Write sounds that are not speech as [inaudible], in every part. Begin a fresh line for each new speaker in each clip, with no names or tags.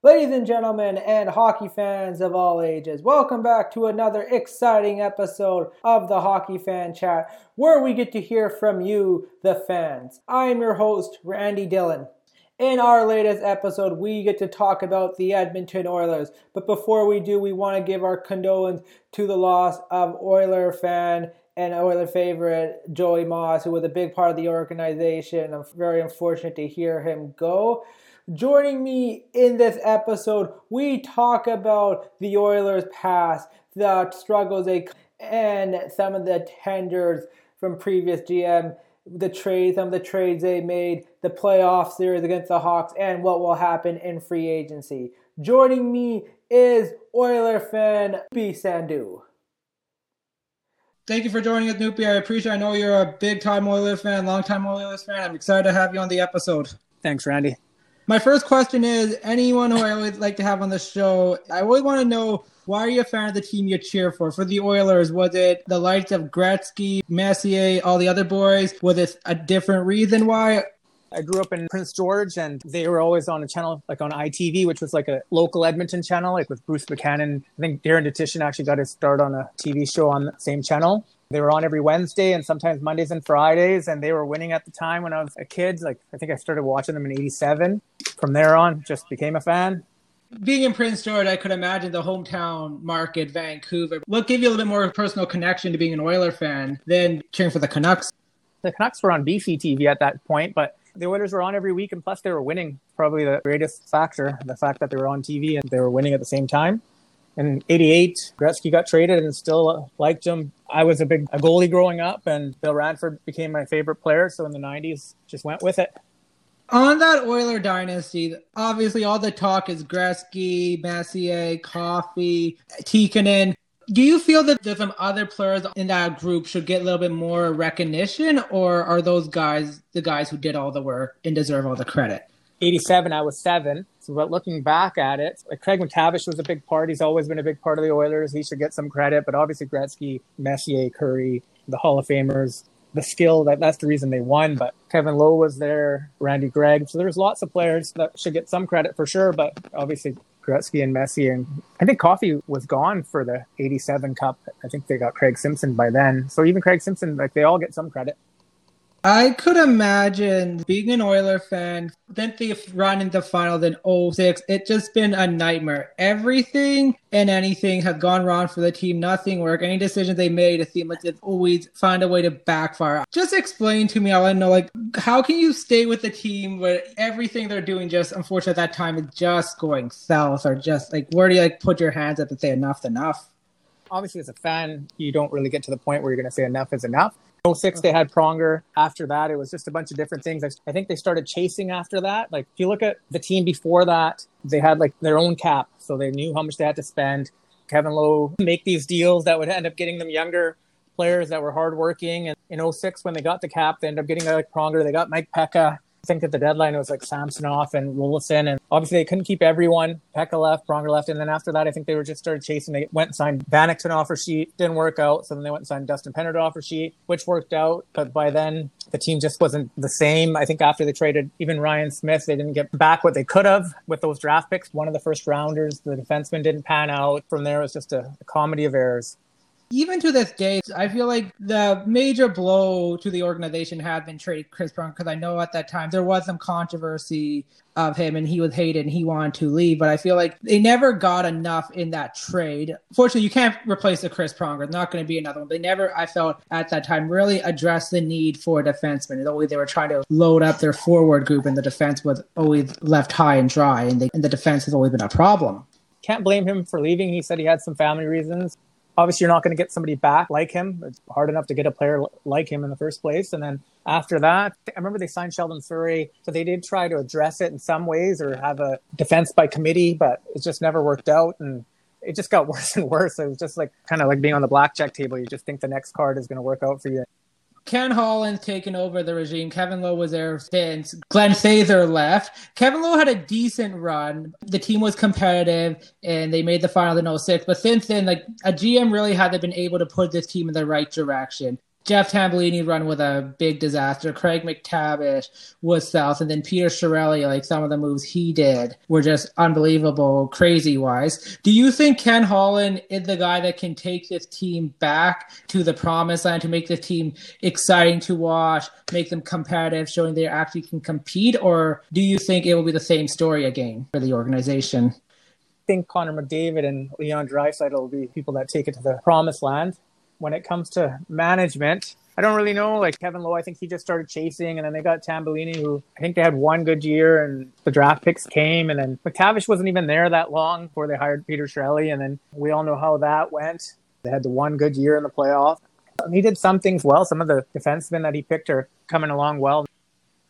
Ladies and gentlemen, and hockey fans of all ages, welcome back to another exciting episode of the Hockey Fan Chat, where we get to hear from you, the fans. I am your host, Randy Dillon. In our latest episode, we get to talk about the Edmonton Oilers. But before we do, we want to give our condolence to the loss of Oiler fan and Oiler favorite Joey Moss, who was a big part of the organization. I'm very unfortunate to hear him go. Joining me in this episode, we talk about the Oilers' past, the struggles they and some of the tenders from previous GM, the trades, some of the trades they made, the playoff series against the Hawks, and what will happen in free agency. Joining me is Oiler fan B. Sandhu. Thank you for joining us, Nupy. I appreciate. I know you're a big time Oilers fan, long time Oilers fan. I'm excited to have you on the episode.
Thanks, Randy.
My first question is anyone who I always like to have on the show, I always want to know why are you a fan of the team you cheer for? For the Oilers, was it the likes of Gretzky, Messier, all the other boys? Was it a different reason why?
I grew up in Prince George and they were always on a channel like on ITV, which was like a local Edmonton channel, like with Bruce Buchanan. I think Darren Dutchyshen actually got his start on a TV show on the same channel. They were on every Wednesday and sometimes Mondays and Fridays, and they were winning at the time when I was a kid. Like I think I started watching them in '87. From there on, just became a fan.
Being in Prince George, I could imagine the hometown market, Vancouver. What gave you a little bit more personal connection to being an Oiler fan than cheering for the Canucks?
The Canucks were on BC TV at that point, but the Oilers were on every week, and plus they were winning. Probably the greatest factor, the fact that they were on TV and they were winning at the same time. In 88, Gretzky got traded and still uh, liked him. I was a big a goalie growing up, and Bill Ranford became my favorite player. So in the 90s, just went with it.
On that Oiler dynasty, obviously all the talk is Gretzky, Messier, Coffey, Tikkanen. Do you feel that there's some other players in that group should get a little bit more recognition, or are those guys the guys who did all the work and deserve all the credit?
87, I was seven. But looking back at it, like Craig MacTavish was a big part. He's always been a big part of the Oilers. He should get some credit. But obviously, Gretzky, Messier, Kurri, the Hall of Famers, the skill that that's the reason they won. But Kevin Lowe was there, Randy Gregg. So there's lots of players that should get some credit for sure. But obviously, Gretzky and Messi, and I think Coffey was gone for the '87 Cup. I think they got Craig Simpson by then. So even Craig Simpson, like they all get some credit.
I could imagine being an Oiler fan, then the run in the final, then 06. It's just been a nightmare. Everything and anything has gone wrong for the team. Nothing worked. Any decision they made, it seemed like they've always find a way to backfire. Just explain to me, I want to know, like, how can you stay with the team where everything they're doing just, unfortunately, at that time is just going south or just like, where do you like put your hands up and say enough enough?
Obviously, as a fan, you don't really get to the point where you're going to say enough is enough 06 they had Pronger. After that, it was just a bunch of different things. I think they started chasing after that. Like if you look at the team before that, they had like their own cap, so they knew how much they had to spend. Kevin Lowe make these deals that would end up getting them younger players that were hardworking. And in 06, when they got the cap, they ended up getting like Pronger. They got Mike Peca think at the deadline it was like Samsonov and Roloson, and obviously they couldn't keep everyone. Peca left, Pronger left, and then after that, I think they were just started chasing. They went and signed Vanek to an offer sheet, didn't work out, so then they went and signed Dustin Penner to offer sheet, which worked out, but by then the team just wasn't the same. I think after they traded even Ryan Smyth, they didn't get back what they could have with those draft picks. One of the first rounders, the defenseman didn't pan out. From there, it was just a, a comedy of errors
even to this day, I feel like the major blow to the organization had been trading Chris Brown because I know at that time there was some controversy of him and he was hated and he wanted to leave. But I feel like they never got enough in that trade. Fortunately, you can't replace the Chris Pronger. There's not going to be another one. They never, I felt at that time, really addressed the need for a defenseman. Always they were trying to load up their forward group and the defense was always left high and dry and, they, and the defense has always been a problem.
Can't blame him for leaving. He said he had some family reasons obviously you're not going to get somebody back like him. It's hard enough to get a player like him in the first place. And then after that, I remember they signed Sheldon Souray. So they did try to address it in some ways or have a defense by committee, but it just never worked out. And it just got [laughs] worse and worse. It was just like kind of like being on the blackjack table. You just think the next card is going to work out for you.
Ken Holland's taken over the regime. Kevin Lowe was there since Glenn Sather left. Kevin Lowe had a decent run. The team was competitive and they made the final in 06. But since then, like a GM really hasn't been able to put this team in the right direction. Jeff Tambellini run with a big disaster. Craig MacTavish was south, and then Peter Chiarelli, like some of the moves he did were just unbelievable, crazy wise. Do you think Ken Holland is the guy that can take this team back to the promised land to make this team exciting to watch, make them competitive, showing they actually can compete, or do you think it will be the same story again for the organization?
I think Connor McDavid and Leon Draisaitl will be people that take it to the promised land when it comes to management, I don't really know. Like Kevin Lowe, I think he just started chasing, and then they got Tambellini, who I think they had one good year, and the draft picks came, and then MacTavish wasn't even there that long before they hired Peter Chiarelli, and then we all know how that went. They had the one good year in the playoff. And He did some things well. Some of the defensemen that he picked are coming along well.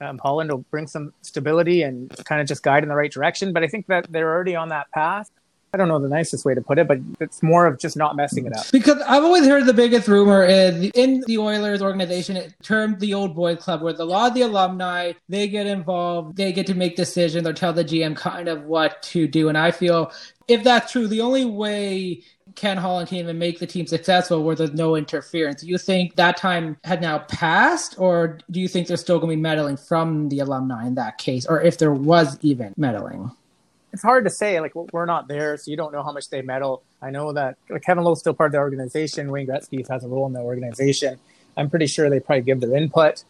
Um, Holland will bring some stability and kind of just guide in the right direction. But I think that they're already on that path. I don't know the nicest way to put it, but it's more of just not messing it up.
Because I've always heard the biggest rumor is in the Oilers organization, it termed the old boy club, where a lot of the alumni they get involved, they get to make decisions or tell the GM kind of what to do. And I feel if that's true, the only way Ken Holland can even make the team successful where there's no interference. Do you think that time had now passed, or do you think there's still going to be meddling from the alumni in that case, or if there was even meddling?
It's hard to say. Like we're not there, so you don't know how much they meddle. I know that like, Kevin Lowe's still part of the organization. Wayne Gretzky has a role in the organization. I'm pretty sure they probably give their input.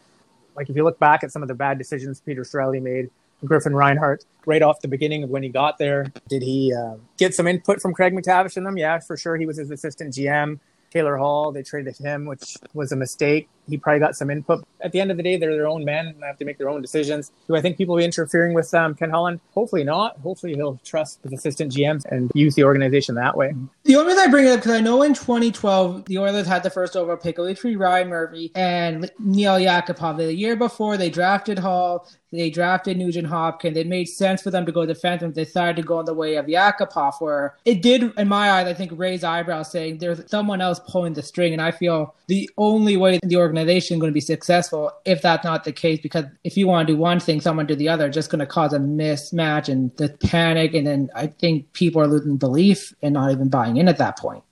Like if you look back at some of the bad decisions Peter Chiarelli made, Griffin Reinhart, right off the beginning of when he got there, did he uh, get some input from Craig MacTavish in them? Yeah, for sure. He was his assistant GM. Taylor Hall, they traded him, which was a mistake. He probably got some input. At the end of the day, they're their own men and they have to make their own decisions. Do I think people will be interfering with um, Ken Holland? Hopefully not. Hopefully he'll trust his assistant GMs and use the organization that way.
The only reason I bring it up because I know in 2012 the Oilers had the first overall pick, literally Ryan Murphy and Nail Yakupov. The year before they drafted Hall, they drafted Nugent Hopkins. It made sense for them to go defensive. They decided to go in the way of Yakupov, where it did, in my eyes, I think raise eyebrows saying there's someone else pulling the string. And I feel the only way the organization is going to be successful, if that's not the case, because if you want to do one thing, someone do the other, just going to cause a mismatch and the panic. And then I think people are losing belief and not even buying in at that point.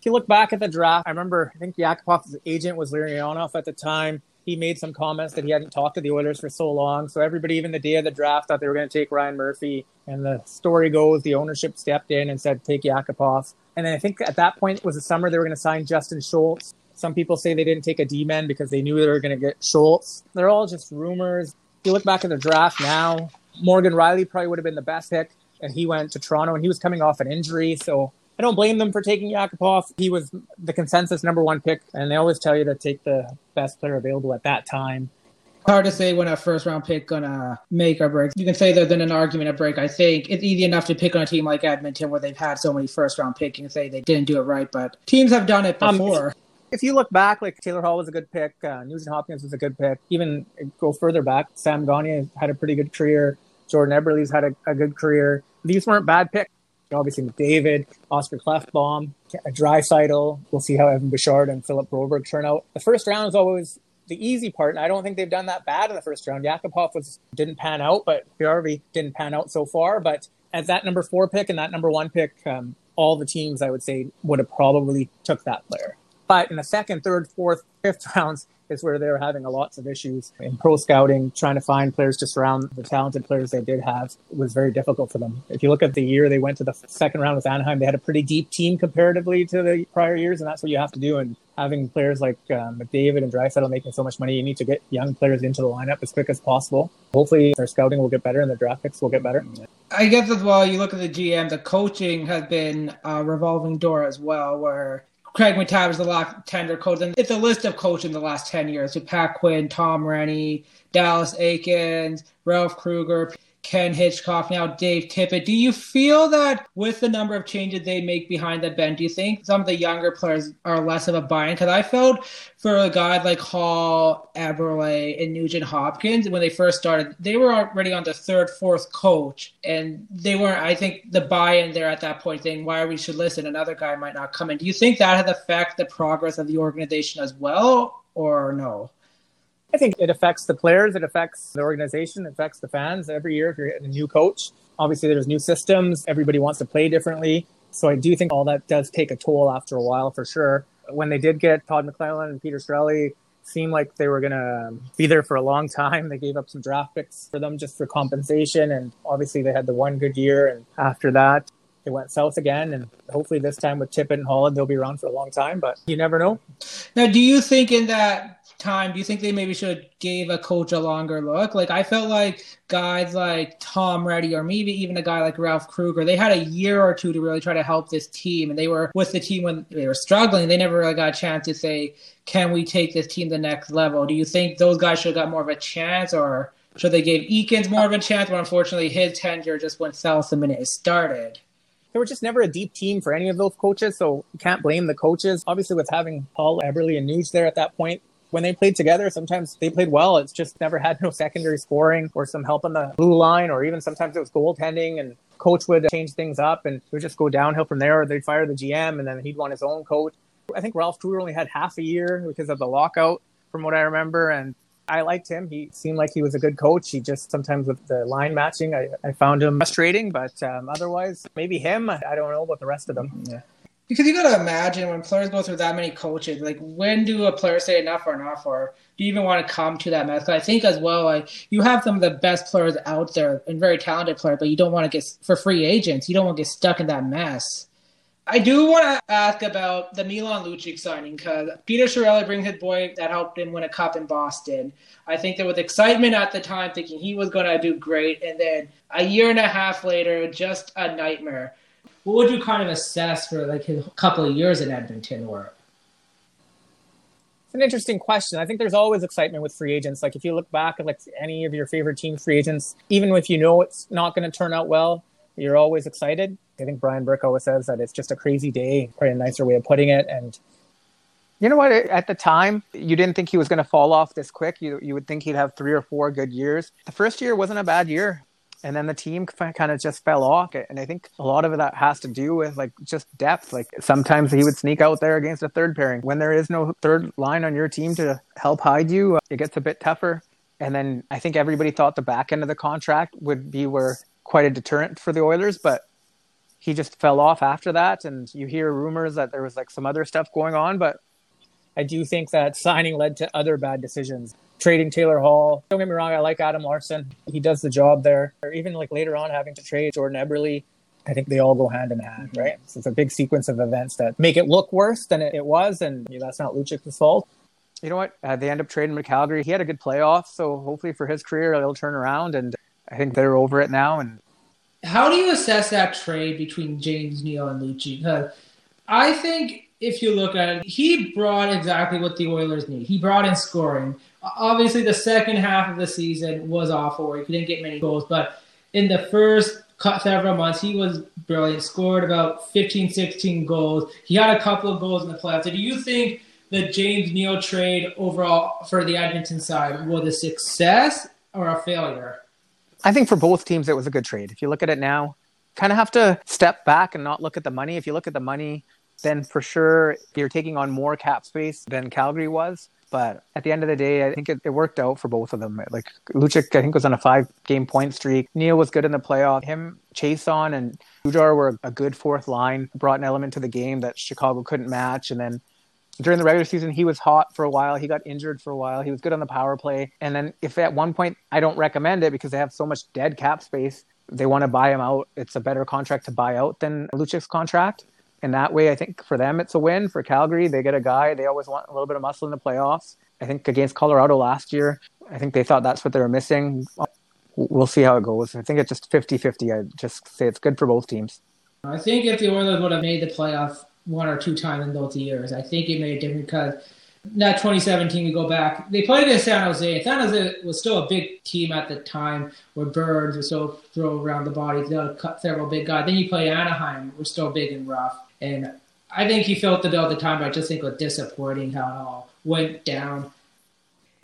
If you look back at the draft, I remember I think Yakupov's agent was Larionov at the time he made some comments that he hadn't talked to the Oilers for so long. So everybody, even the day of the draft, thought they were going to take Ryan Murphy. And the story goes, the ownership stepped in and said, take Yakupov. And then I think at that point it was the summer they were going to sign Justin Schultz. Some people say they didn't take a D-man because they knew they were going to get Schultz. They're all just rumors. If you look back at the draft now, Morgan Rielly probably would have been the best pick. And he went to Toronto and he was coming off an injury. So I don't blame them for taking Yakupov. He was the consensus number one pick, and they always tell you to take the best player available at that time.
Hard to say when a first round pick gonna make or break. You can say there's been an argument of break. I think it's easy enough to pick on a team like Edmonton where they've had so many first round picks and say they didn't do it right, but teams have done it um, before. Um,
if you look back, like Taylor Hall was a good pick, uh, Nugent Hopkins was a good pick. Even go further back, Sam Gagner had a pretty good career. Jordan Eberle's had a, a good career. These weren't bad picks obviously McDavid, Oscar Klefbom, Draisaitl. We'll see how Evan Bouchard and Philip Broberg turn out. The first round is always the easy part, and I don't think they've done that bad in the first round. Yakupov was didn't pan out, but Paajarvi didn't pan out so far. But as that number four pick and that number one pick, um, all the teams I would say would have probably took that player. But in the second, third, fourth, fifth [laughs] rounds, is where they were having a lots of issues in pro scouting, trying to find players to surround the talented players they did have was very difficult for them. If you look at the year they went to the second round with Anaheim, they had a pretty deep team comparatively to the prior years, and that's what you have to do. And having players like um, McDavid and Draisaitl making so much money, you need to get young players into the lineup as quick as possible. Hopefully, their scouting will get better and their draft picks will get better.
I guess as well, you look at the GM, the coaching has been a revolving door as well, where Craig MacTavish is the last tender coach, and it's a list of coaches in the last 10 years. So Pat Quinn, Tom Renney, Dallas Eakins, Ralph Krueger, Ken Hitchcock, now Dave Tippett. Do you feel that with the number of changes they make behind the bench, do you think some of the younger players are less of a buy-in? Because I felt for a guy like Hall, Eberle, and Nugent Hopkins, when they first started, they were already on the third, fourth coach, and they weren't. I think the buy-in there at that point, saying why we should listen, another guy might not come in. Do you think that has affected the progress of the organization as well, or no?
I think it affects the players, it affects the organization, it affects the fans. Every year, if you're getting a new coach, obviously there's new systems. Everybody wants to play differently. So I do think all that does take a toll after a while for sure. when they did get Todd McLellan and Peter Chiarelli, seemed like they were going to be there for a long [laughs] time. They gave up some draft picks for them just for compensation. And obviously, they had the one good year. And after that, it went south again. And hopefully, this time with Tippett and Holland, they'll be around for a long time. But you never know.
Now, do you think in that time, do you think they maybe should gave a coach a longer look? Like I felt like guys like Tom Renney or maybe even a guy like Ralph Krueger, they had a year or two to really try to help this team, and they were with the team when they were struggling. They never really got a chance to say, "Can we take this team to the next level?" Do you think those guys should have got more of a chance, or should they give Eakins more of a chance? But unfortunately, his tenure just went south the minute it started
there was just never a deep team for any of those coaches, so you can't blame the coaches. Obviously, with having Hall Eberle and Nuge there at that point, when they played together, sometimes they played well. It's just never had no secondary scoring or some help on the blue line, or even sometimes it was goaltending and coach would change things up and it would just go downhill from there, or they'd fire the GM and then he'd want his own coach. I think Ralph Krueger only had half a year because of the lockout, from what I remember. And I liked him. He seemed like he was a good coach. He just sometimes with the line matching, I, I found him frustrating, but um, otherwise, maybe him. I don't know about the rest of them. Yeah.
Because you got to imagine when players go through that many coaches, like when do a player say enough or enough, or do you even want to come to that mess? I think as well, like you have some of the best players out there and very talented players, but you don't want to get for free agents. You don't want to get stuck in that mess. I do want to ask about the Milan Lucic signing because Peter Chiarelli brings his boy that helped him win a cup in Boston. I think there was excitement at the time, thinking he was going to do great, and then a year and a half later, just a nightmare what would you kind of assess for like his couple of years in Edmonton or?
It's an interesting question. I think there's always excitement with free agents. Like if you look back at like any of your favorite team free agents, even if you know it's not going to turn out well, you're always excited. I think Brian Burke always says that it's just a crazy day, quite a nicer way of putting it. And you know what? At the time, you didn't think he was going to fall off this quick. You you would think he'd have three or four good years. The first year wasn't a bad year and then the team kind of just fell off and i think a lot of that has to do with like just depth. Like sometimes he would sneak out there against a third pairing. When there is no third line on your team to help hide you uh, it gets a bit tougher. And then i think everybody thought the back end of the contract would be where quite a deterrent for the oilers but he just fell off after that. And you hear rumors that there was like some other stuff going on but i do think that signing led to other bad decisions trading Taylor Hall. Don't get me wrong, I like Adam Larsson. He does the job there. Or even like later on having to trade Jordan Eberle. I think they all go hand in hand, right? So it's a big sequence of events that make it look worse than it was, and you know, that's not Lucic's fault. You know what? Uh, they end up trading him to Calgary. He had a good playoff, so hopefully for his career, it'll turn around. And I think they're over it now. And
how do you assess that trade between James Neal and Lucic? Because I think if you look at it, he brought exactly what the Oilers need. He brought in scoring obviously the second half of the season was awful where he didn't get many goals, but in the first several months, he was brilliant. Scored about 15, 16 goals. He had a couple of goals in the playoffs. So do you think the James Neal trade overall for the Edmonton side was a success or a failure?
I think for both teams, it was a good trade. If you look at it now, kind of have to step back and not look at the money. If you look at the money, then for sure you're taking on more cap space than Calgary was. But at the end of the day, I think it, it worked out for both of them. Like Lucic, I think was on a five game point streak. Neal was good in the playoff. Him, Chiasson, and Jujhar were a good fourth line. Brought an element to the game that Chicago couldn't match. And then during the regular season, he was hot for a while. He got injured for a while. He was good on the power play. And then if at one point, I don't recommend it because they have so much dead cap space. They want to buy him out. It's a better contract to buy out than Lucic's contract in that way, I think for them it's a win. For Calgary, they get a guy. They always want a little bit of muscle in the playoffs. I think against Colorado last year, I think they thought that's what they were missing. We'll see how it goes. I think it's just 50-50. I just say it's good for both teams.
I think if the Oilers would have made the playoff one or two times in those years, I think it made a difference because that 2017 we go back they played against san jose san jose was still a big team at the time where burns was still throw around the body they had several big guys then you play anaheim we're still big and rough and I think he felt bill at the time, but I just think it was disappointing how it all went down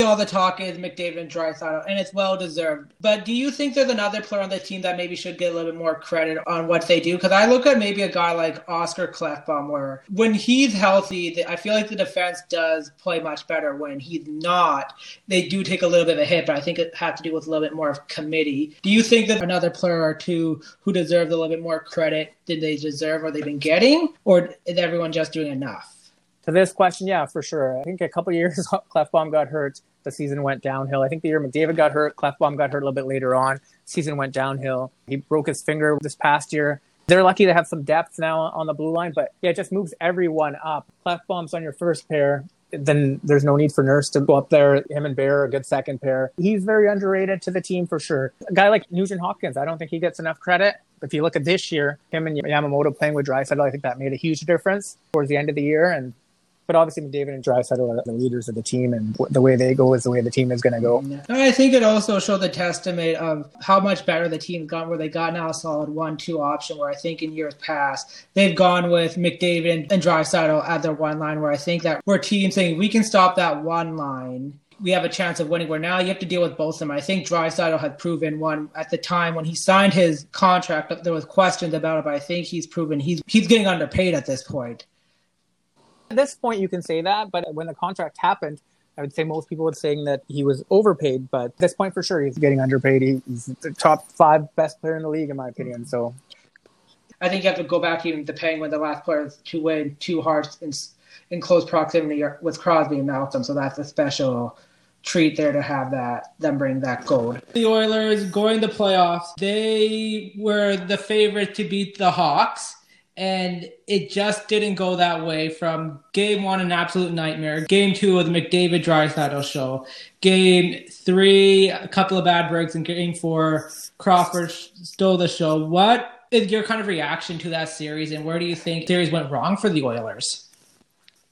all the talk is McDavid and Draisaitl, and it's well deserved. But do you think there's another player on the team that maybe should get a little bit more credit on what they do? Because I look at maybe a guy like Oscar Klefbom, where when he's healthy, I feel like the defense does play much better. When he's not, they do take a little bit of a hit, but I think it has to do with a little bit more of committee. Do you think that another player or two who deserves a little bit more credit than they deserve or they've been getting, or is everyone just doing enough?
To this question, yeah, for sure. I think a couple years [laughs] Klefbom got hurt, the season went downhill. I think the year McDavid got hurt, Klefbom got hurt a little bit later on, season went downhill. He broke his finger this past year. They're lucky to have some depth now on the blue line, but yeah, it just moves everyone up. Klefbom's on your first pair, then there's no need for Nurse to go up there. Him and Bear, a good second pair. He's very underrated to the team for sure. A guy like Nugent Hopkins, I don't think he gets enough credit. If you look at this year, him and Yamamoto playing with Draisaitl, I think that made a huge difference towards the end of the year. And but obviously, McDavid and Draisaitl are the leaders of the team, and the way they go is the way the team is going to go.
I think it also showed the testament of how much better the team got, where they got now a solid one-two option. Where I think in years past they've gone with McDavid and Draisaitl at their one line, where I think that we're team saying we can stop that one line we have a chance of winning. Where now you have to deal with both of them. I think Draisaitl had proven one at the time when he signed his contract. There was questions about it, but I think he's proven he's he's getting underpaid at this point.
At this point, you can say that, but when the contract happened, I would say most people would saying that he was overpaid. But at this point, for sure, he's getting underpaid. He's the top five best player in the league, in my opinion. So,
I think you have to go back even to Penguin, the last players to win two Harts in, in close proximity with Crosby and Malkin. So that's a special treat there to have that them bring that gold. The Oilers going to playoffs. They were the favorite to beat the Hawks and it just didn't go that way from game one an absolute nightmare. Game two of the mcdavid draisaitl show. Game three a couple of bad breaks and game four. Crawford stole the show. What is your kind of reaction to that series and where do you think series went wrong for the oilers?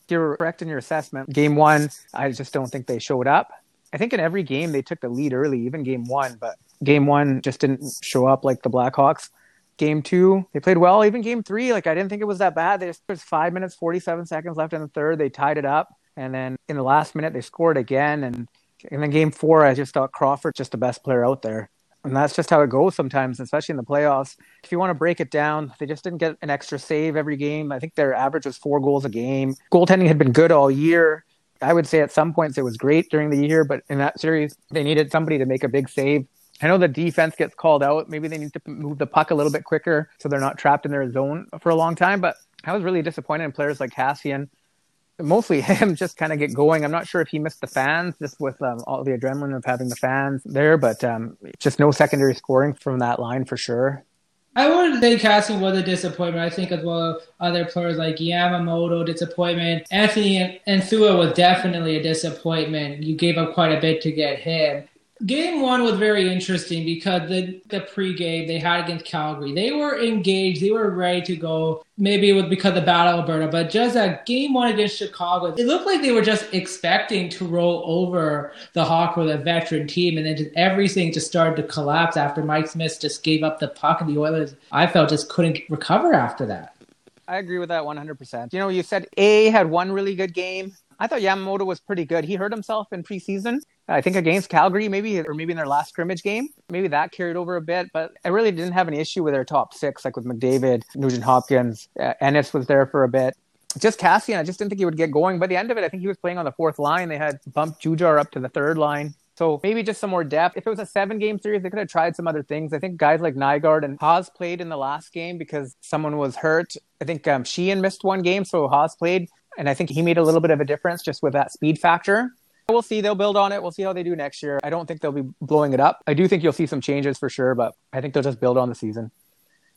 You're correct in your assessment. Game one i just don't think they showed up. I think in every game they took the lead early even game one but game one just didn't show up like the blackhawks game two, they played well. Even game three, like I didn't think it was that bad. They just, there's five minutes, 47 seconds left in the third. They tied it up. And then in the last minute, they scored again. And, and then game four, I just thought Crawford just the best player out there. And that's just how it goes sometimes, especially in the playoffs. If you want to break it down, they just didn't get an extra save every game. I think their average was four goals a game. Goaltending had been good all year. I would say at some points it was great during the year, but in that series, they needed somebody to make a big save. I know the defense gets called out. Maybe they need to move the puck a little bit quicker so they're not trapped in their zone for a long time. But I was really disappointed in players like Kassian, Mostly [laughs] him just kind of get going. I'm not sure if he missed the fans just with um, all the adrenaline of having the fans there, but um, just no secondary scoring from that line for sure.
I wouldn't say Kassian was a disappointment. I think as well other players like Yamamoto, disappointment. Anthony Anthua was definitely a disappointment. You gave up quite a bit to get him. Game one was very interesting because the the pregame they had against Calgary, they were engaged, they were ready to go. Maybe it was because of Battle Alberta, but just at game one against Chicago, it looked like they were just expecting to roll over the Hawk with a veteran team, and then just everything just started to collapse after Mike Smith just gave up the puck, and the Oilers, I felt, just couldn't recover after that.
I agree with that 100%. You know, you said A had one really good game. I thought Yamamoto was pretty good. He hurt himself in preseason. I think against Calgary, maybe, or maybe in their last scrimmage game. Maybe that carried over a bit, but I really didn't have an issue with their top six, like with McDavid, Nugent Hopkins, uh, Ennis was there for a bit. Just Kassian, I just didn't think he would get going. By the end of it, I think he was playing on the fourth line. They had bumped Jujhar up to the third line. So maybe just some more depth. If it was a seven game series, they could have tried some other things. I think guys like Nygard and Haas played in the last game because someone was hurt. I think um, Sheahan missed one game, so Haas played. And I think he made a little bit of a difference just with that speed factor. We'll see. They'll build on it. We'll see how they do next year. I don't think they'll be blowing it up. I do think you'll see some changes for sure, but I think they'll just build on the season.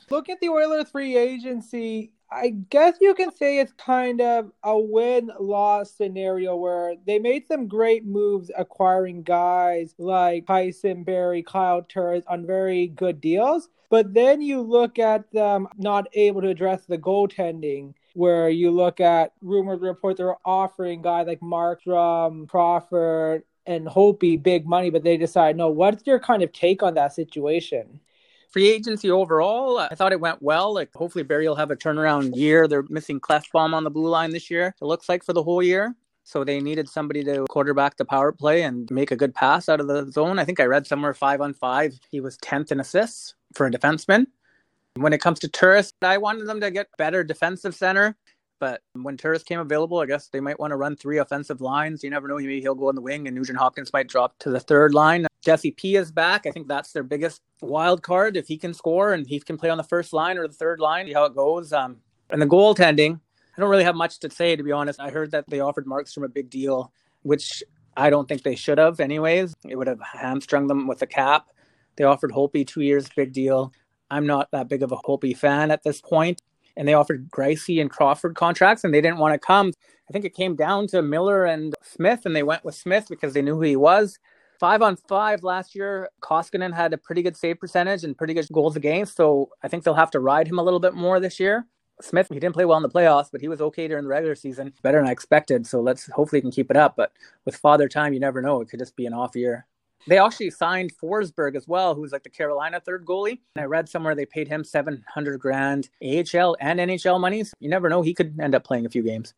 Look at the Oilers free agency. I guess you can say it's kind of a win loss scenario where they made some great moves acquiring guys like Tyson Barrie, Kyle Turris on very good deals. But then you look at them not able to address the goaltending where you look at rumors report they're offering guys like Mark Markstrom, Crawford, and Holtby big money, but they decide no. What's your kind of take on that situation?
Free agency overall, I thought it went well. Like hopefully Barrie will have a turnaround year. They're missing Klefbom on the blue line this year. It looks like for the whole year. So they needed somebody to quarterback the power play and make a good pass out of the zone. I think I read somewhere five on five. He was 10th in assists for a defenseman. When it comes to Turris, I wanted them to get better defensive center. But when Turris came available, I guess they might want to run three offensive lines. You never know. Maybe he'll go in the wing and Nugent Hopkins might drop to the third line. Jesse P is back. I think that's their biggest wild card. If he can score and he can play on the first line or the third line, see how it goes. Um, and the goaltending, I don't really have much to say, to be honest. I heard that they offered Markstrom a big deal, which I don't think they should have, anyways. It would have hamstrung them with the cap. They offered Holtby two years, big deal. I'm not that big of a Holtby fan at this point. And they offered Greiss and Crawford contracts, and they didn't want to come. I think it came down to Miller and Smith, and they went with Smith because they knew who he was. Five on five last year, Koskinen had a pretty good save percentage and pretty good goals against. So I think they'll have to ride him a little bit more this year. Smith, he didn't play well in the playoffs, but he was okay during the regular season, better than I expected. So let's hopefully he can keep it up. But with father time, you never know. It could just be an off year. They actually signed Forsberg as well, who's like the Carolina third goalie. And I read somewhere they paid him 700 grand AHL and NHL monies. You never know. He could end up playing a few games.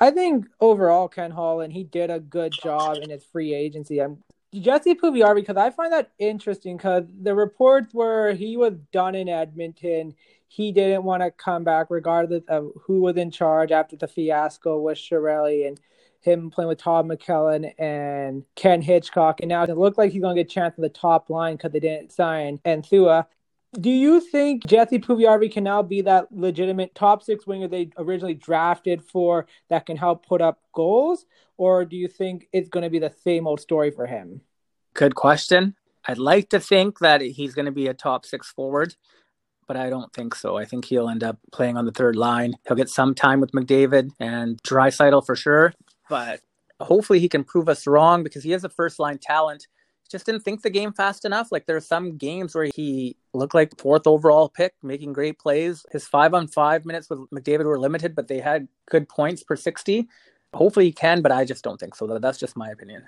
I think overall, Ken Holland, he did a good job in his free agency. I'm Jesse Puljujarvi, because I find that interesting because the reports were he was done in Edmonton. He didn't want to come back regardless of who was in charge after the fiasco with Chiarelli and him playing with Todd McLellan and Ken Hitchcock. And now it looked like he's going to get a chance on the top line because they didn't sign Anthua. Do you think Jesse Puljujarvi can now be that legitimate top six winger they originally drafted for that can help put up goals? Or do you think it's going to be the same old story for him?
Good question. I'd like to think that he's going to be a top six forward, but I don't think so. I think he'll end up playing on the third line. He'll get some time with McDavid and Draisaitl for sure, but hopefully he can prove us wrong because he has a first line talent just didn't think the game fast enough. Like there are some games where he looked like fourth overall pick, making great plays. His five on five minutes with McDavid were limited, but they had good points per 60. Hopefully he can, but I just don't think so. That's just my opinion.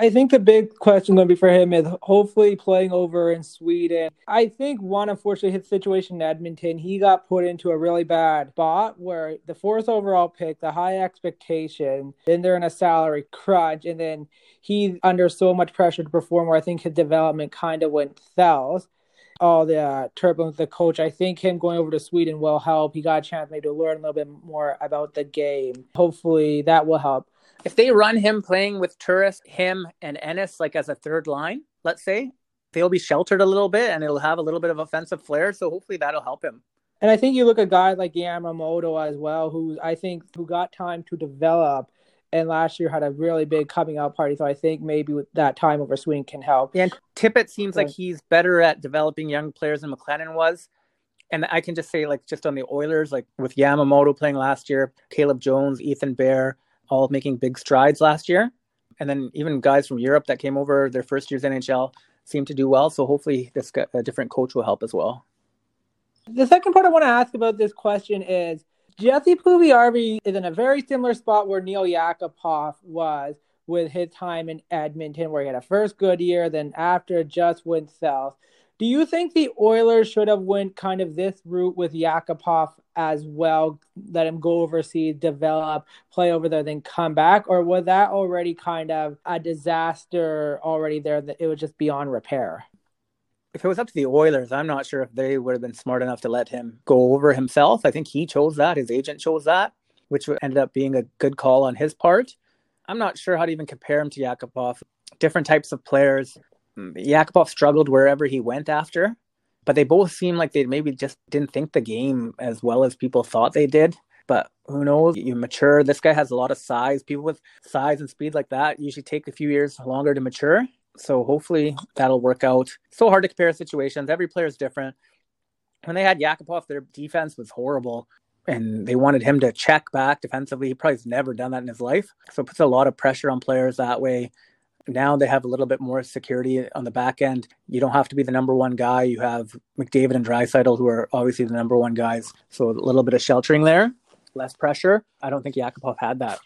I think the big question going to be for him is hopefully playing over in Sweden. I think one, unfortunately, his situation in Edmonton, he got put into a really bad spot where the fourth overall pick, the high expectation, then they're in a salary crunch, and then he's under so much pressure to perform where I think his development kind of went south all the uh, turbulence the coach. I think him going over to Sweden will help. He got a chance maybe to learn a little bit more about the game. Hopefully that will help
if they run him playing with Turris, him, and Ennis like as a third line, let's say, they'll be sheltered a little bit and it'll have a little bit of offensive flair. So hopefully that'll help him.
And I think you look at guys like Yamamoto as well, who I think who got time to develop and last year had a really big coming out party. So I think maybe with that time over swing can help.
Yeah, and Tippett seems like he's better at developing young players than McLellan was. And I can just say, like, just on the Oilers, like with Yamamoto playing last year, Caleb Jones, Ethan Bear, all making big strides last year. And then even guys from Europe that came over their first year's NHL seem to do well. So hopefully this a different coach will help as well.
The second part I want to ask about this question is Jesse Puljujarvi is in a very similar spot where Nail Yakupov was with his time in Edmonton, where he had a first good year, then after just went south. Do you think the Oilers should have went kind of this route with Yakupov as well? Let him go overseas, develop, play over there, then come back, or was that already kind of a disaster already there that it was just beyond repair?
If it was up to the Oilers, I'm not sure if they would have been smart enough to let him go over himself. I think he chose that. His agent chose that, which ended up being a good call on his part. I'm not sure how to even compare him to Yakupov. Different types of players. Yakupov struggled wherever he went after, but they both seem like they maybe just didn't think the game as well as people thought they did. But who knows? You mature. This guy has a lot of size. People with size and speed like that usually take a few years longer to mature. So hopefully that'll work out. So hard to compare situations. Every player is different. When they had Yakupov, their defense was horrible and they wanted him to check back defensively. He probably's never done that in his life. So it puts a lot of pressure on players that way. Now they have a little bit more security on the back end. You don't have to be the number one guy. You have McDavid and Draisaitl, who are obviously the number one guys. So a little bit of sheltering there, less pressure. I don't think Yakupov had that.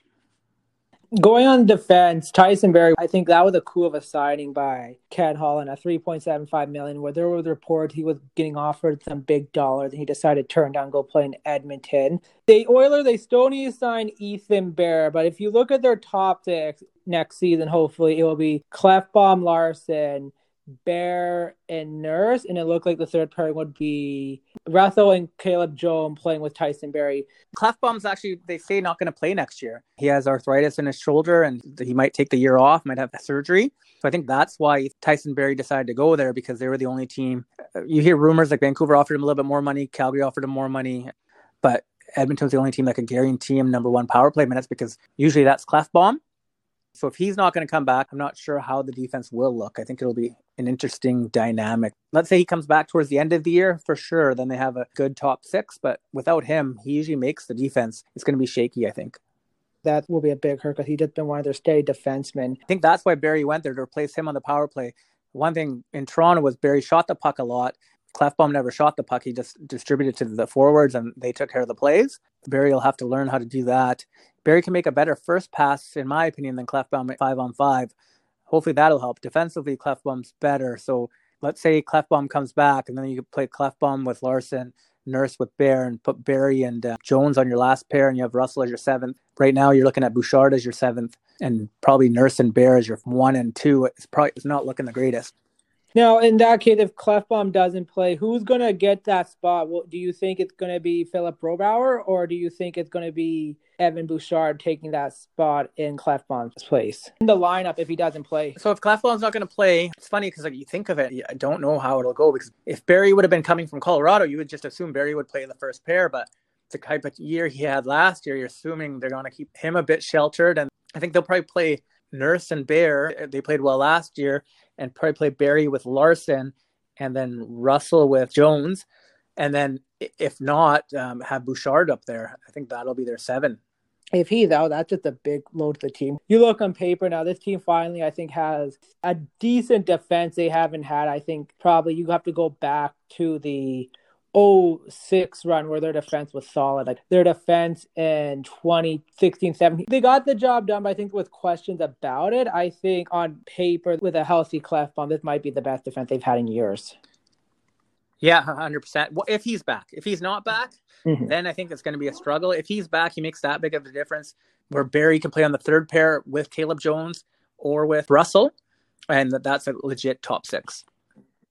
Going on defense, Tyson Barrie, I think that was a coup of a signing by Ken Holland, a 3.75 million, where there was reports he was getting offered some big dollars and he decided to turn down, go play in Edmonton. The Oilers, they still need to sign Ethan Bear, but if you look at their top six next season, hopefully it will be Klefbom Larsson, Bear and Nurse, and it looked like the third pairing would be Russell and Caleb Jones playing with Tyson Barrie.
Klefbom's actually they say not going to play next year. He has arthritis in his shoulder, and he might take the year off, might have surgery. So I think that's why Tyson Barrie decided to go there because they were the only team. Uh, you hear rumors like Vancouver offered him a little bit more money, Calgary offered him more money, but Edmonton's the only team that could guarantee him number one power play minutes because usually that's Klefbom. So if he's not going to come back, I'm not sure how the defense will look. I think it'll be an interesting dynamic. Let's say he comes back towards the end of the year for sure, then they have a good top six. But without him, he usually makes the defense. It's going to be shaky, I think.
That will be a big hurt because he just been one of their steady defensemen.
I think that's why Barrie went there to replace him on the power play. One thing in Toronto was Barrie shot the puck a lot. Klefbom never shot the puck. He just distributed to the forwards and they took care of the plays. Barrie will have to learn how to do that. Barrie can make a better first pass, in my opinion, than Klefbom five on five. Hopefully that'll help. Defensively, Klefbom's better. So let's say Klefbom comes back and then you play Klefbom with Larsson, Nurse with Bear, and put Barrie and uh, Jones on your last pair, and you have Russell as your seventh. Right now, you're looking at Bouchard as your seventh, and probably Nurse and Bear as your one and two. It's probably it's not looking the greatest.
Now, in that case, if Klefbom doesn't play, who's going to get that spot? Well, do you think it's going to be Philip Broberg, or do you think it's going to be Evan Bouchard taking that spot in Klefbom's place in the lineup if he doesn't play?
So if Klefbom's not going to play, it's funny because like you think of it, I don't know how it'll go because if Barrie would have been coming from Colorado, you would just assume Barrie would play in the first pair, but the type of year he had last year, you're assuming they're going to keep him a bit sheltered, and I think they'll probably play Nurse and Bear. They played well last year and probably play Barrie with Larsson and then Russell with Jones. And then if not, um, have Bouchard up there. I think that'll be their seven.
If he's out, that's just a big load to the team. You look on paper now, this team finally, I think, has a decent defense they haven't had. I think probably you have to go back to the 06 run where their defense was solid. Like their defense in 2016, 17, they got the job done, but I think with questions about it, I think on paper with a healthy Klefbom, this might be the best defense they've had in years.
Yeah, 100%. Well, if he's back, if he's not back, mm-hmm. then I think it's going to be a struggle. If he's back, he makes that big of a difference where Barrie can play on the third pair with Caleb Jones or with Russell, and that's a legit top six.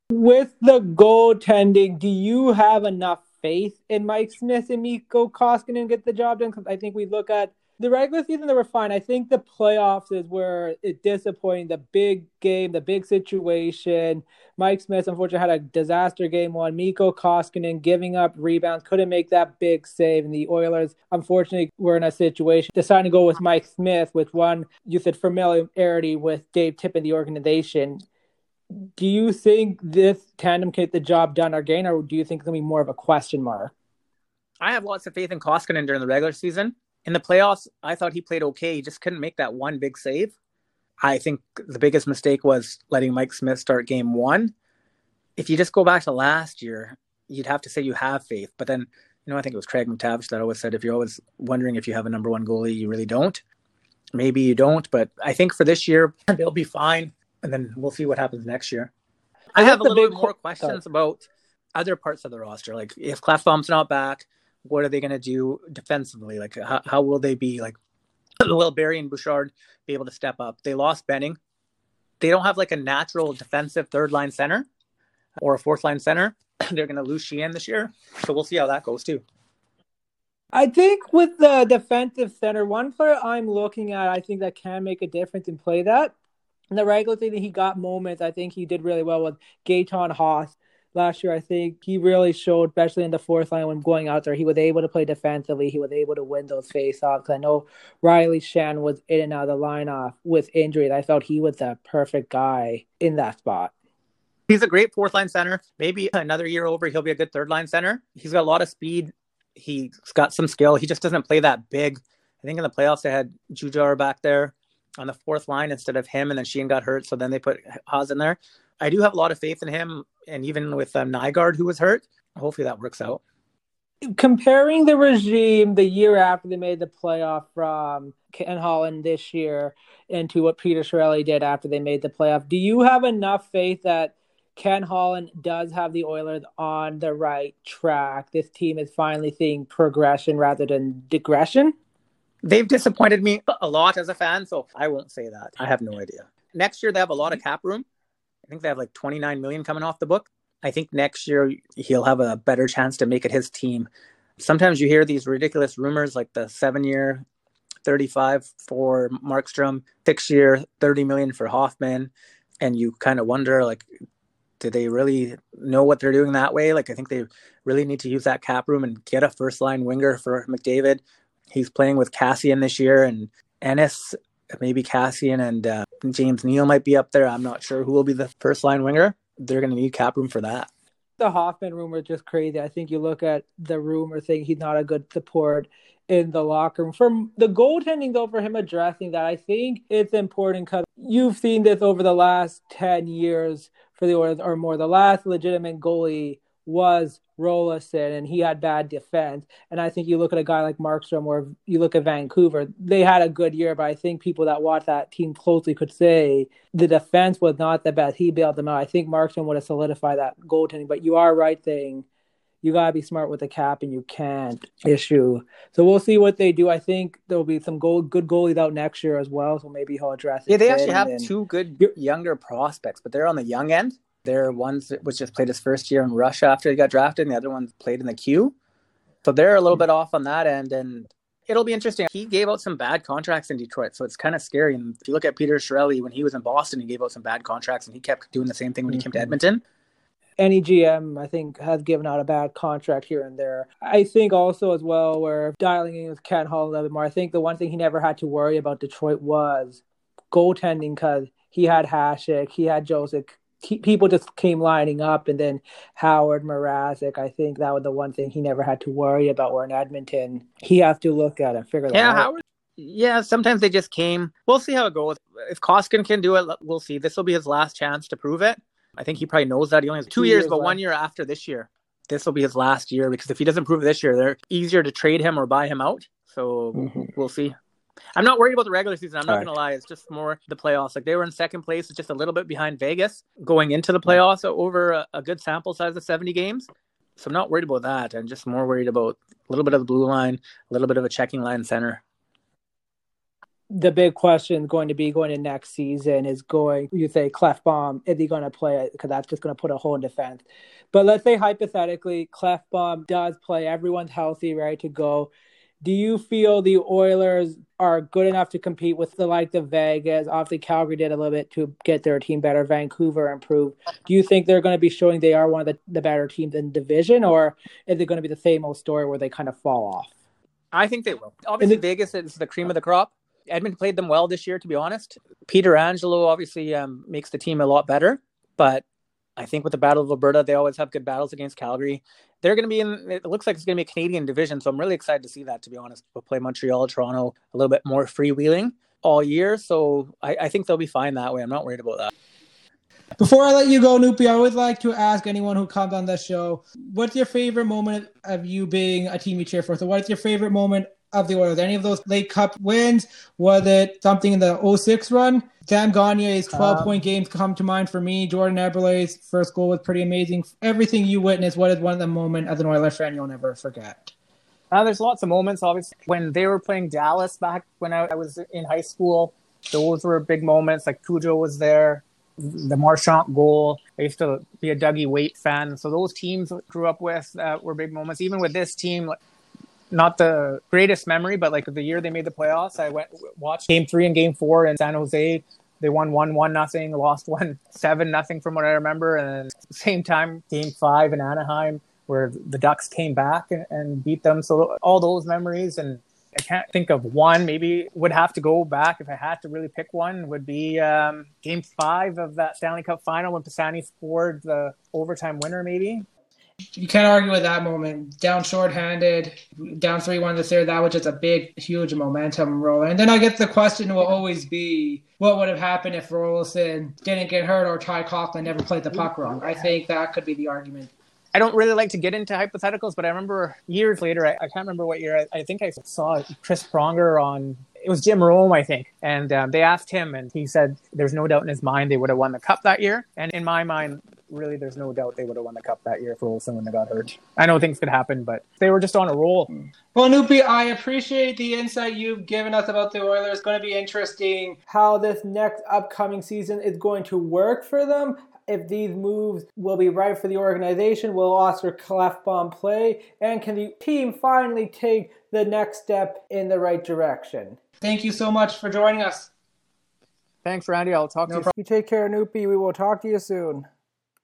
With the goaltending, do you have enough faith in Mike Smith and Mikko Koskinen to get the job done? Because I think we look at the regular season, they were fine. I think the playoffs is where it's disappointing. The big game, the big situation. Mike Smith, unfortunately, had a disaster game one. Mikko Koskinen giving up rebounds, couldn't make that big save. And the Oilers, unfortunately, were in a situation deciding to go with Mike Smith with one, you said, familiarity with Dave Tippett, the organization do you think this tandem can get the job done again, or do you think it's going to be more of a question mark?
I have lots of faith in Koskinen during the regular season. In the playoffs, I thought he played okay. He just couldn't make that one big save. I think the biggest mistake was letting Mike Smith start game one. If you just go back to last year, you'd have to say you have faith. But then, you know, I think it was Craig MacTavish that always said if you're always wondering if you have a number one goalie, you really don't. Maybe you don't, but I think for this year, [laughs] they'll be fine and then we'll see what happens next year. I, I have a little bit more questions about other parts of the roster. Like if Klefbom's not back, what are they going to do defensively? Like how, how will they be like? [clears throat] Will Barrie and Bouchard be able to step up? They lost Benning. They don't have like a natural defensive third line center or a fourth line center. [clears throat] They're going to lose Sheahan this year, so we'll see how that goes too.
I think with the defensive center, one player I'm looking at, I think that can make a difference and play that in the regular season, he got moments. I think he did really well with Gaetan Haas last year. I think he really showed, especially in the fourth line when going out there, he was able to play defensively. He was able to win those faceoffs. I know Riley Sheahan was in and out of the lineup with injuries. I felt he was the perfect guy in that spot.
He's a great fourth line center. Maybe another year over, he'll be a good third line center. He's got a lot of speed. He's got some skill. He just doesn't play that big. I think in the playoffs they had Jujhar back there on the fourth line instead of him, and then Sheahan got hurt, so then they put Haas in there. I do have a lot of faith in him, and even with um, Nygard, who was hurt, hopefully that works out.
Comparing the regime the year after they made the playoff from Ken Holland this year into what Peter Chiarelli did after they made the playoff, do you have enough faith that Ken Holland does have the Oilers on the right track? This team is finally seeing progression rather than digression?
They've disappointed me a lot as a fan, so I won't say that. I have no idea. Next year they have a lot of cap room. I think they have like 29 million coming off the book. I think next year he'll have a better chance to make it his team. Sometimes you hear these ridiculous rumors like the 7-year 35 for Markstrom, 6-year 30 million for Hoffman, and you kind of wonder like
do they really know what they're doing that way? Like, I think they really need to use that cap room and get a first line winger for McDavid. He's playing with Kassian this year, and Ennis, maybe Kassian and uh, James Neal might be up there. I'm not sure who will be the first line winger. They're going to need cap room for that.
The Hoffman rumor is just crazy. I think you look at the rumor thing, he's not a good support in the locker room. From the goaltending, though, for him addressing that, I think it's important because you've seen this over the last 10 years for the Oilers or more. The last legitimate goalie was Roloson, and he had bad defense. And I think you look at a guy like Markstrom, or you look at Vancouver, they had a good year, but I think people that watch that team closely could say the defense was not the best. He bailed them out. I think Markstrom would have solidified that goaltending, but you are right thing you gotta be smart with the cap, and you can't issue. So we'll see what they do. I think there'll be some goal, good goalies out next year as well. So maybe he'll address
it. Yeah, they actually have two good younger prospects, but they're on the young end. They're ones that was just played his first year in Russia after he got drafted, and the other one played in the Q. So they're a little bit off on that end, and it'll be interesting. He gave out some bad contracts in Detroit, so it's kind of scary. And if you look at Peter Chiarelli, when he was in Boston, he gave out some bad contracts, and he kept doing the same thing when he mm-hmm. came to mm-hmm. Edmonton
any GM, I think, has given out a bad contract here and there. I think also as well, where dialing in with Ken Holland a little bit more, I think the one thing he never had to worry about Detroit was goaltending because he had Hasek, he had Joseph. People just came lining up, and then Howard Mrazek. I think that was the one thing he never had to worry about. Where in Edmonton, he has to look at and figure that
yeah,
out.
Howard yeah, sometimes they just came. We'll see how it goes. If Koskinen can do it, we'll see. This will be his last chance to prove it. I think he probably knows that. He only has two, two years, years, but left. one year after this year. This will be his last year because if he doesn't prove it this year, they're easier to trade him or buy him out. So mm-hmm. we'll see. I'm not worried about the regular season. I'm not going to lie. It's just more the playoffs. Like they were in second place, just a little bit behind Vegas going into the playoffs over a, a good sample size of 70 games. So I'm not worried about that. I'm just more worried about a little bit of the blue line, a little bit of a checking line center
the big question going to be going to next season is going you say Klefbom is he going to play it because that's just going to put a hole in defense but let's say hypothetically Klefbom does play everyone's healthy ready to go do you feel the Oilers are good enough to compete with the like the Vegas? Obviously Calgary did a little bit to get their team better. Vancouver improved. Do you think they're going to be showing they are one of the, the better teams in division or is it going to be the same old story where they kind of fall off?
I think they will. Obviously the, Vegas is the cream of the crop. Edmonton played them well this year, to be honest. Peter Angelo obviously um, makes the team a lot better, but I think with the Battle of Alberta, they always have good battles against Calgary. They're going to be in. It looks like it's going to be a Canadian division, so I'm really excited to see that. To be honest, we'll play Montreal, Toronto a little bit more freewheeling all year, so I, I think they'll be fine that way. I'm not worried about that.
Before I let you go, Nupy, I would like to ask anyone who comes on this show, what's your favorite moment of you being a team you cheer for? So, what's your favorite moment of the Oilers? Any of those late cup wins? Was it something in the 06 run? Sam Gagner's 12 um, point games come to mind for me. Jordan Eberle's first goal was pretty amazing. Everything you witnessed, what is one of the moments as an Oilers fan you'll never forget?
Uh, there's lots of moments, obviously. When they were playing Dallas back when I, I was in high school, those were big moments. Like Cujo was there, the Marchant goal. I used to be a Dougie Weight fan. So those teams I grew up with uh, were big moments. Even with this team, not the greatest memory, but like the year they made the playoffs, I went watched game three and game four in San Jose. They won one one nothing, lost one [laughs] seven nothing from what I remember, and [laughs] same time game five in Anaheim where the Ducks came back and, beat them. So all those memories and I can't think of one. Maybe would have to go back if I had to really pick one. Would be um, Game Five of that Stanley Cup final when Pisani scored the overtime winner. Maybe
you can't argue with that moment. Down shorthanded, down three one this year. That was just a big, huge momentum roll. And then I guess the question will always be, what would have happened if Roloson didn't get hurt or Ty Conklin never played the puck wrong? I think that could be the argument.
I don't really like to get into hypotheticals, but I remember years later, I, I can't remember what year, I, I, think I saw Chris Pronger on, it was Jim Rome, I think. And um, they asked him, and he said there's no doubt in his mind they would have won the cup that year. And in my mind, really, there's no doubt they would have won the cup that year for Olsen when they got hurt. I know things could happen, but they were just on a roll.
Well, Nupy, I appreciate the insight you've given us about the Oilers. It's going to be interesting how this next upcoming season is going to work for them. If these moves will be right for the organization, will Oscar Klefbom play, and can the team finally take the next step in the right direction? Thank you so much for joining us.
Thanks, Randy. I'll talk no to you.
You take care, Nupy. We will talk to you soon.